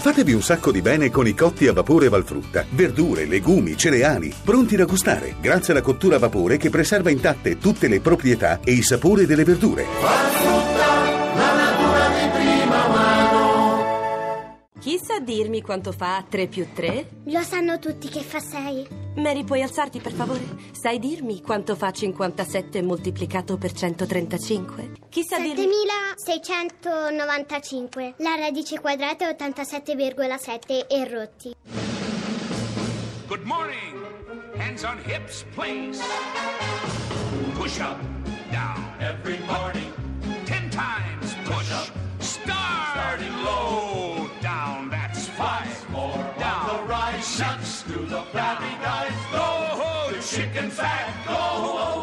Fatevi un sacco di bene con i cotti a vapore Valfrutta. Verdure, legumi, cereali, pronti da gustare, grazie alla cottura a vapore che preserva intatte tutte le proprietà e i sapori delle verdure. Chi sa dirmi quanto fa 3 più 3? Lo sanno tutti che fa 6. Mary, puoi alzarti per favore? Sai dirmi quanto fa 57 moltiplicato per 135? Chi sa dirmi... 7695. La radice quadrata è 87,7 e rotti. Good morning. Hands on hips, please. Push up, down. Every morning. Ten times push up. The flabby guys. Go. The chicken fat. Go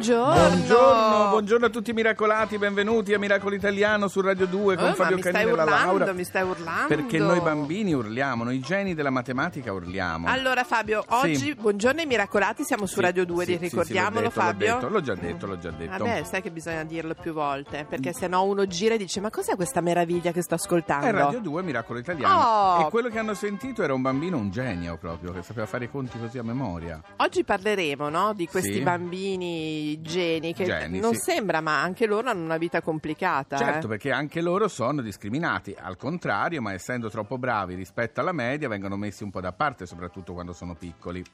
Buongiorno. Buongiorno, buongiorno a tutti i miracolati, benvenuti a Miracolo Italiano su Radio 2 con ma Fabio Canini e la Laura. mi stai urlando. Perché noi bambini urliamo, noi geni della matematica urliamo. Allora Fabio, oggi Sì. buongiorno ai miracolati, siamo su Sì, Radio 2, sì, ricordiamolo detto, Fabio. L'ho, detto, l'ho già detto, l'ho già detto. Vabbè, sai che bisogna dirlo più volte, perché sennò uno gira e dice "Ma cos'è questa meraviglia che sto ascoltando?". È Radio 2 Miracolo Italiano. Oh. E quello che hanno sentito era un bambino, un genio proprio, che sapeva fare i conti così a memoria. Oggi parleremo, no, di questi Sì. Geni che Geni, non sì. sembra, ma anche loro hanno una vita complicata. Certo, eh. perché anche loro sono discriminati, al contrario, ma essendo troppo bravi rispetto alla media vengono messi un po' da parte, soprattutto quando sono piccoli.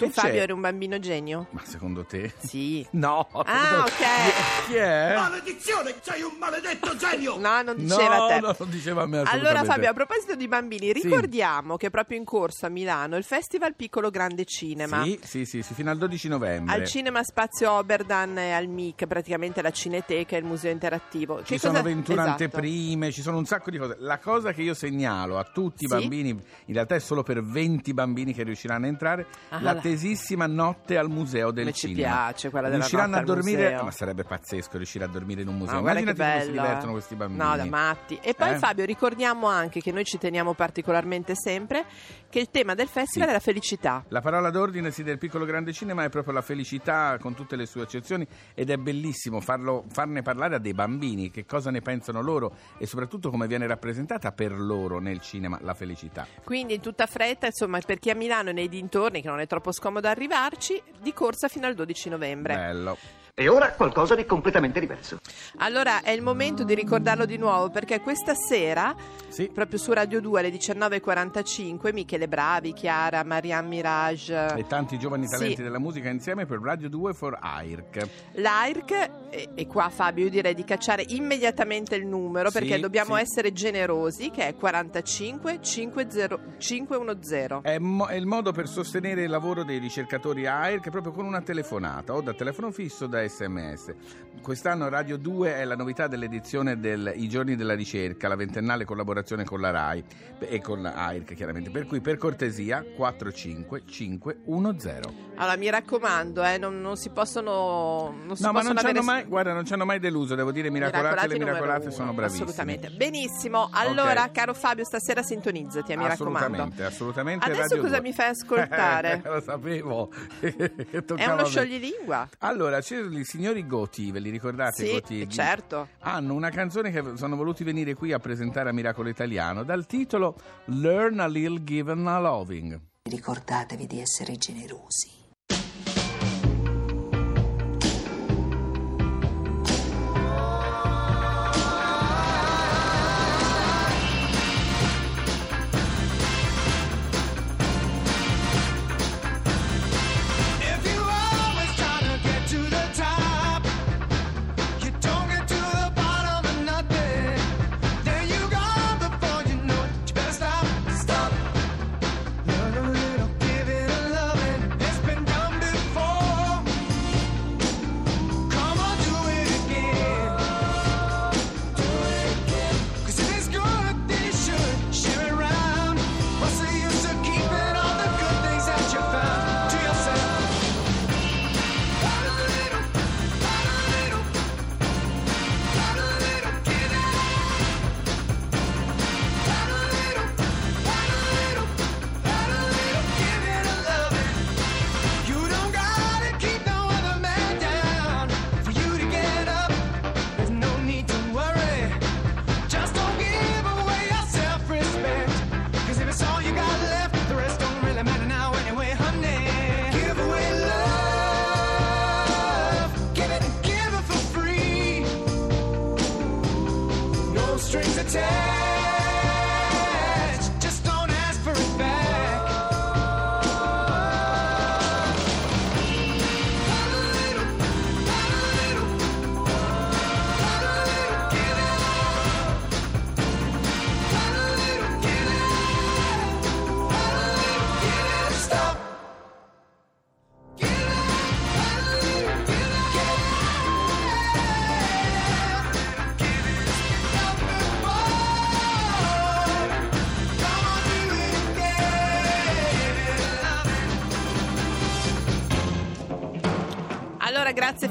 Tu E c'è- Fabio eri un bambino genio? Ma secondo te? Sì. No. Ah, ok. Chi è? Maledizione, sei un maledetto genio! No, non diceva no, te. no, non diceva a me Allora. Fabio, a proposito di bambini, ricordiamo che è proprio in corso a Milano il Festival Piccolo Grande Cinema. Sì, sì, sì, sì, fino al 12 novembre. Al Cinema Spazio Oberdan e al MIC, praticamente la Cineteca e il museo interattivo. Ci Che sono cosa- 21 esatto. anteprime, ci sono un sacco di cose. La cosa che io segnalo a tutti i Sì? bambini, in realtà è solo per 20 bambini che riusciranno a entrare, Ah, la la- tesissima notte al museo del Come ci cinema. piace quella della Riusciranno a dormire, museo. ma sarebbe pazzesco riuscire a dormire in un museo. Guarda che Immaginati come si bello, divertono eh. questi bambini. No, da matti. E poi Eh? Fabio, ricordiamo anche che noi ci teniamo particolarmente sempre che il tema del festival Sì. è la felicità. La parola d'ordine sì, del piccolo grande cinema è proprio la felicità con tutte le sue accezioni ed è bellissimo farlo- farne parlare a dei bambini, che cosa ne pensano loro e soprattutto come viene rappresentata per loro nel cinema la felicità. Quindi in tutta fretta, insomma, per chi a Milano e nei dintorni, che non è troppo scomodo arrivarci, di corsa fino al 12 novembre. Bello. E ora qualcosa di completamente diverso. Allora è il momento di ricordarlo di nuovo perché questa sera, Sì. proprio su Radio 2 alle 19.45, Michele Bravi, Chiara, Marianne Mirage, E tanti giovani talenti Sì. della musica insieme per Radio 2 for AIRC. l'AIRC, e, e qua Fabio io direi di cacciare immediatamente il numero Sì, perché dobbiamo sì. essere generosi che è 45 50 510. È, mo- è il modo per sostenere il lavoro dei ricercatori AIRC proprio con una telefonata o da telefono fisso o da sms. Quest'anno Radio 2 è la novità dell'edizione del I giorni della ricerca, la ventennale collaborazione con la RAI e con AIRC chiaramente. Per cui per cortesia 45510. Allora mi raccomando, eh, non, non si possono non si No, ma non ci hanno mai, guarda, non ci hanno mai deluso, devo dire, i miracolati e le miracolate uno, sono bravissimi. Assolutamente. Benissimo. Allora, Ok. caro Fabio, stasera sintonizzati, eh, mi raccomando. Assolutamente, assolutamente. Adesso Radio cosa 2. mi fai ascoltare? Lo sapevo. È uno scioglilingua? Allora, c'erano i signori Goti, ve li ricordate? Sì, Goti? certo. Hanno una canzone che sono voluti venire qui a presentare a Miracolo Italiano dal titolo Learn a Little Given a Loving. Ricordatevi di essere generosi. to tell.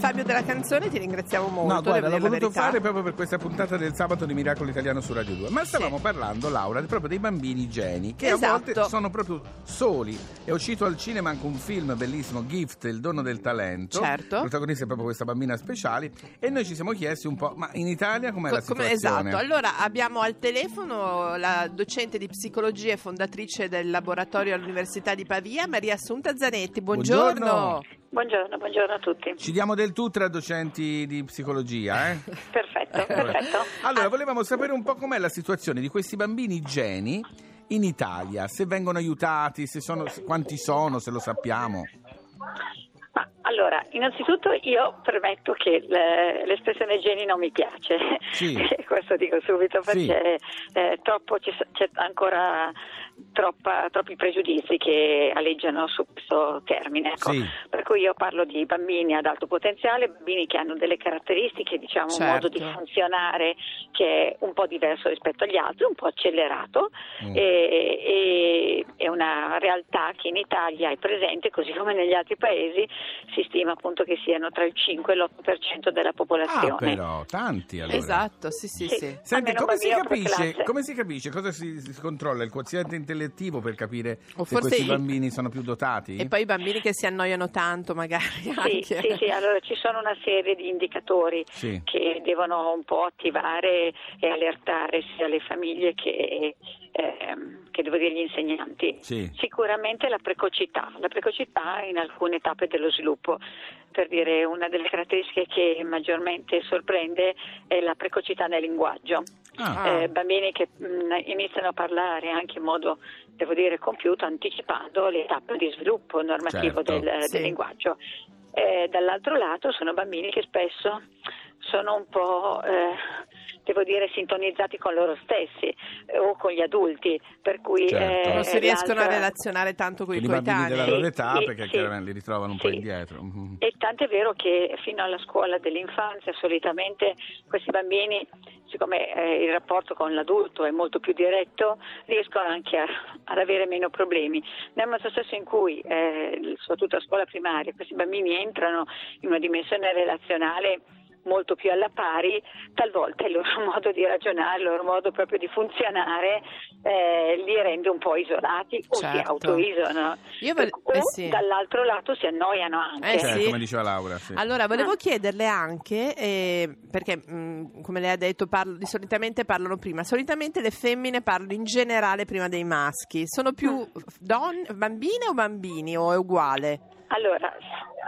Fabio della canzone, ti ringraziamo molto. No, guarda, l'ho la voluto verità. fare proprio per questa puntata del sabato di Miracolo Italiano su Radio 2. Ma stavamo parlando, Laura, proprio dei bambini geni, che a Esatto. volte sono proprio soli. È uscito al cinema anche un film bellissimo, Gift, il dono del talento. Certo. Il protagonista è proprio questa bambina speciale. E noi ci siamo chiesti un po', ma in Italia com'è la Co- come- situazione? esatto, allora abbiamo al telefono la docente di psicologia e fondatrice del laboratorio all'Università di Pavia, Maria Assunta Zanetti. Buongiorno. Buongiorno. Buongiorno, buongiorno a tutti. Ci diamo del tu tra docenti di psicologia, eh? Perfetto, perfetto. Allora, volevamo sapere un po' com'è la situazione di questi bambini geni in Italia, se vengono aiutati, se sono, quanti sono, se lo sappiamo. Allora, innanzitutto io premetto che le- l'espressione geni non mi piace, Sì. questo dico subito Sì. perché eh, troppo s- c'è ancora troppa- troppi pregiudizi che aleggiano su questo termine. ecco. Sì. Per cui io parlo di bambini ad alto potenziale, bambini che hanno delle caratteristiche, diciamo, un modo di Certo. funzionare che è un po' diverso rispetto agli altri, un po' accelerato Mm. e, e- è una realtà che in Italia è presente, così come negli altri paesi si stima appunto che siano tra il 5 e l'8% della Ah, popolazione. però, tanti allora. Esatto, sì, sì, Sì. sì. Senti, come si, capisce, come si capisce, cosa si, si controlla? Il quoziente intellettivo per capire O se forse questi i- bambini sono più dotati? E poi i bambini che si annoiano tanto, magari Sì, anche. sì, sì, allora ci sono una serie di indicatori Sì. che devono un po' attivare e allertare sia le famiglie che, ehm, che devo dire gli insegnanti. Sì. Sicuramente la precocità, la precocità in alcune tappe dello sviluppo. Per dire una delle caratteristiche che maggiormente sorprende è la precocità nel linguaggio. Ah. Eh, bambini che mh, iniziano a parlare anche in modo, devo dire, compiuto, anticipando le tappe di sviluppo normativo Certo. del, Sì. del linguaggio. Eh, dall'altro lato sono bambini che spesso sono un po', eh, devo dire, sintonizzati con loro stessi eh, o con gli adulti, per cui Certo. eh, non si riescono a relazionare tanto con i Con i bambini coetanei. della loro età sì, perché sì. chiaramente li ritrovano un po' Sì. indietro. Mhm. E tanto è vero che fino alla scuola dell'infanzia solitamente questi bambini, siccome eh, il rapporto con l'adulto è molto più diretto, riescono anche a- ad avere meno problemi. Nel momento stesso in cui, eh, soprattutto a scuola primaria, questi bambini entrano in una dimensione relazionale molto più alla pari, talvolta il loro modo di ragionare, il loro modo proprio di funzionare eh, li rende un po' isolati o si Certo. autoisolano. Io ve- o eh sì. dall'altro lato si annoiano anche. Eh, Certo, sì. come diceva Laura. Sì. Allora, volevo Ah. chiederle anche, eh, perché mh, come lei ha detto, parlo- di solitamente parlano prima, solitamente le femmine parlano in generale prima dei maschi. Sono più Mm. donne, bambine o bambini o è uguale? Allora,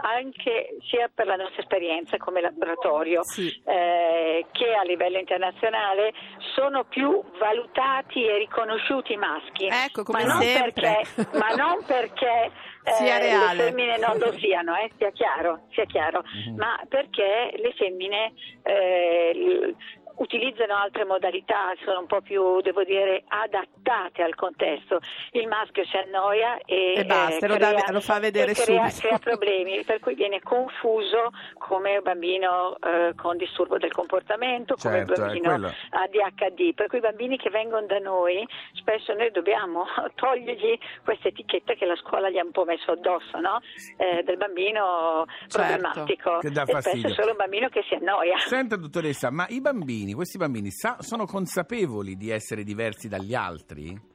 anche sia per la nostra esperienza come laboratorio Sì. eh, che a livello internazionale sono più valutati e riconosciuti i maschi. Ecco, come ma non sempre. Perché, ma non perché eh, Sia reale. le femmine non lo siano, eh, sia chiaro, sia chiaro. Mhm. ma perché le femmine eh, utilizzano altre modalità, sono un po' più, devo dire, adattate al contesto. Il maschio si annoia e, E basta, eh, lo crea- lo fa vedere e crea, subito. crea problemi, per cui viene confuso come un bambino eh, con disturbo del comportamento, come Certo, bambino. ADHD. Per cui i bambini che vengono da noi, spesso noi dobbiamo togliergli questa etichetta che la scuola gli ha un po' messo addosso, no? Eh, del bambino Certo. problematico. Che dà e spesso fastidio. è solo un bambino che si annoia. Senta, dottoressa, ma i bambini, questi bambini, sa- sono consapevoli di essere diversi dagli altri?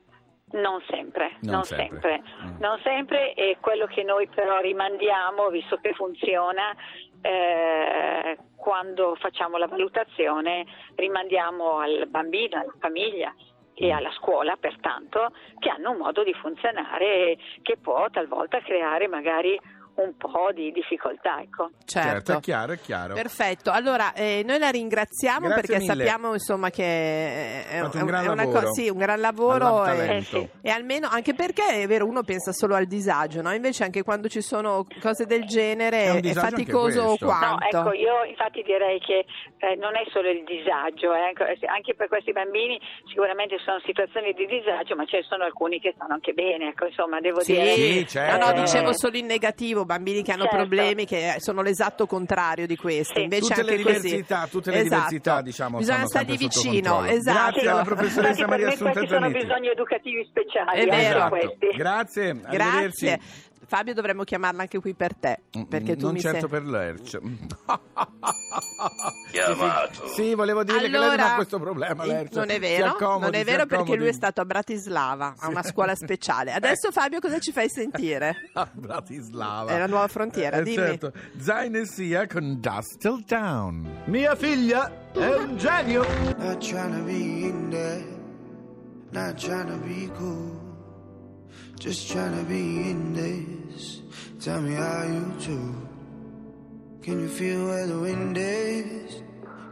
Non sempre, Non non, sempre. sempre, Mm. non sempre e quello che noi però rimandiamo, visto che funziona, eh, quando facciamo la valutazione, rimandiamo al bambino, alla famiglia e alla scuola, pertanto, che hanno un modo di funzionare che può talvolta creare magari un po' di difficoltà. Ecco. Certo, è chiaro, è chiaro. Perfetto, allora eh, noi la ringraziamo Grazie perché mille. sappiamo insomma che è, un gran è una lavoro. sì, un gran lavoro e, All'altavento. e almeno anche perché è vero uno pensa solo al disagio, no? invece anche quando ci sono cose del genere È un è, faticoso questo. No, quanto. ecco, io infatti direi che eh, non è solo il disagio, eh, ecco, eh, anche per questi bambini sicuramente sono situazioni di disagio, ma ce ne sono alcuni che stanno anche bene, ecco, insomma, devo Sì, dire... Sì, certo. no, no, eh, dicevo solo in negativo, bambini che hanno Certo. problemi che sono l'esatto contrario di questo. Sì. Invece Tutte le anche così. diversità, tutte le Esatto. diversità, diciamo, Bisogna sotto vicino, esatto. Grazie alla professoressa Infatti, Maria Assunta questi sono Zanetti. bisogni educativi speciali, È vero. Esatto. Grazie, Grazie. Fabio dovremmo chiamarla anche qui per te, perché tu non mi certo sei... per l'ERC. Chiamato. Sì, volevo dire che lei non Allora, ha questo problema, eh, l'ERC. non è vero, accomodi, non è vero perché lui è stato a Bratislava, a una scuola speciale. Adesso Fabio cosa ci fai sentire? A Bratislava. È la nuova frontiera, Eh, dimmi. certo. Zayn e Sia con Dust Till Down. Mia figlia è un genio. Not trying to be in there, not trying to be cool, just trying to be in this. Tell me how you do. Can you feel where the wind is?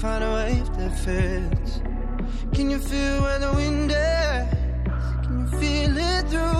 find a wave that fits. Can you feel where the wind is? Can you feel it through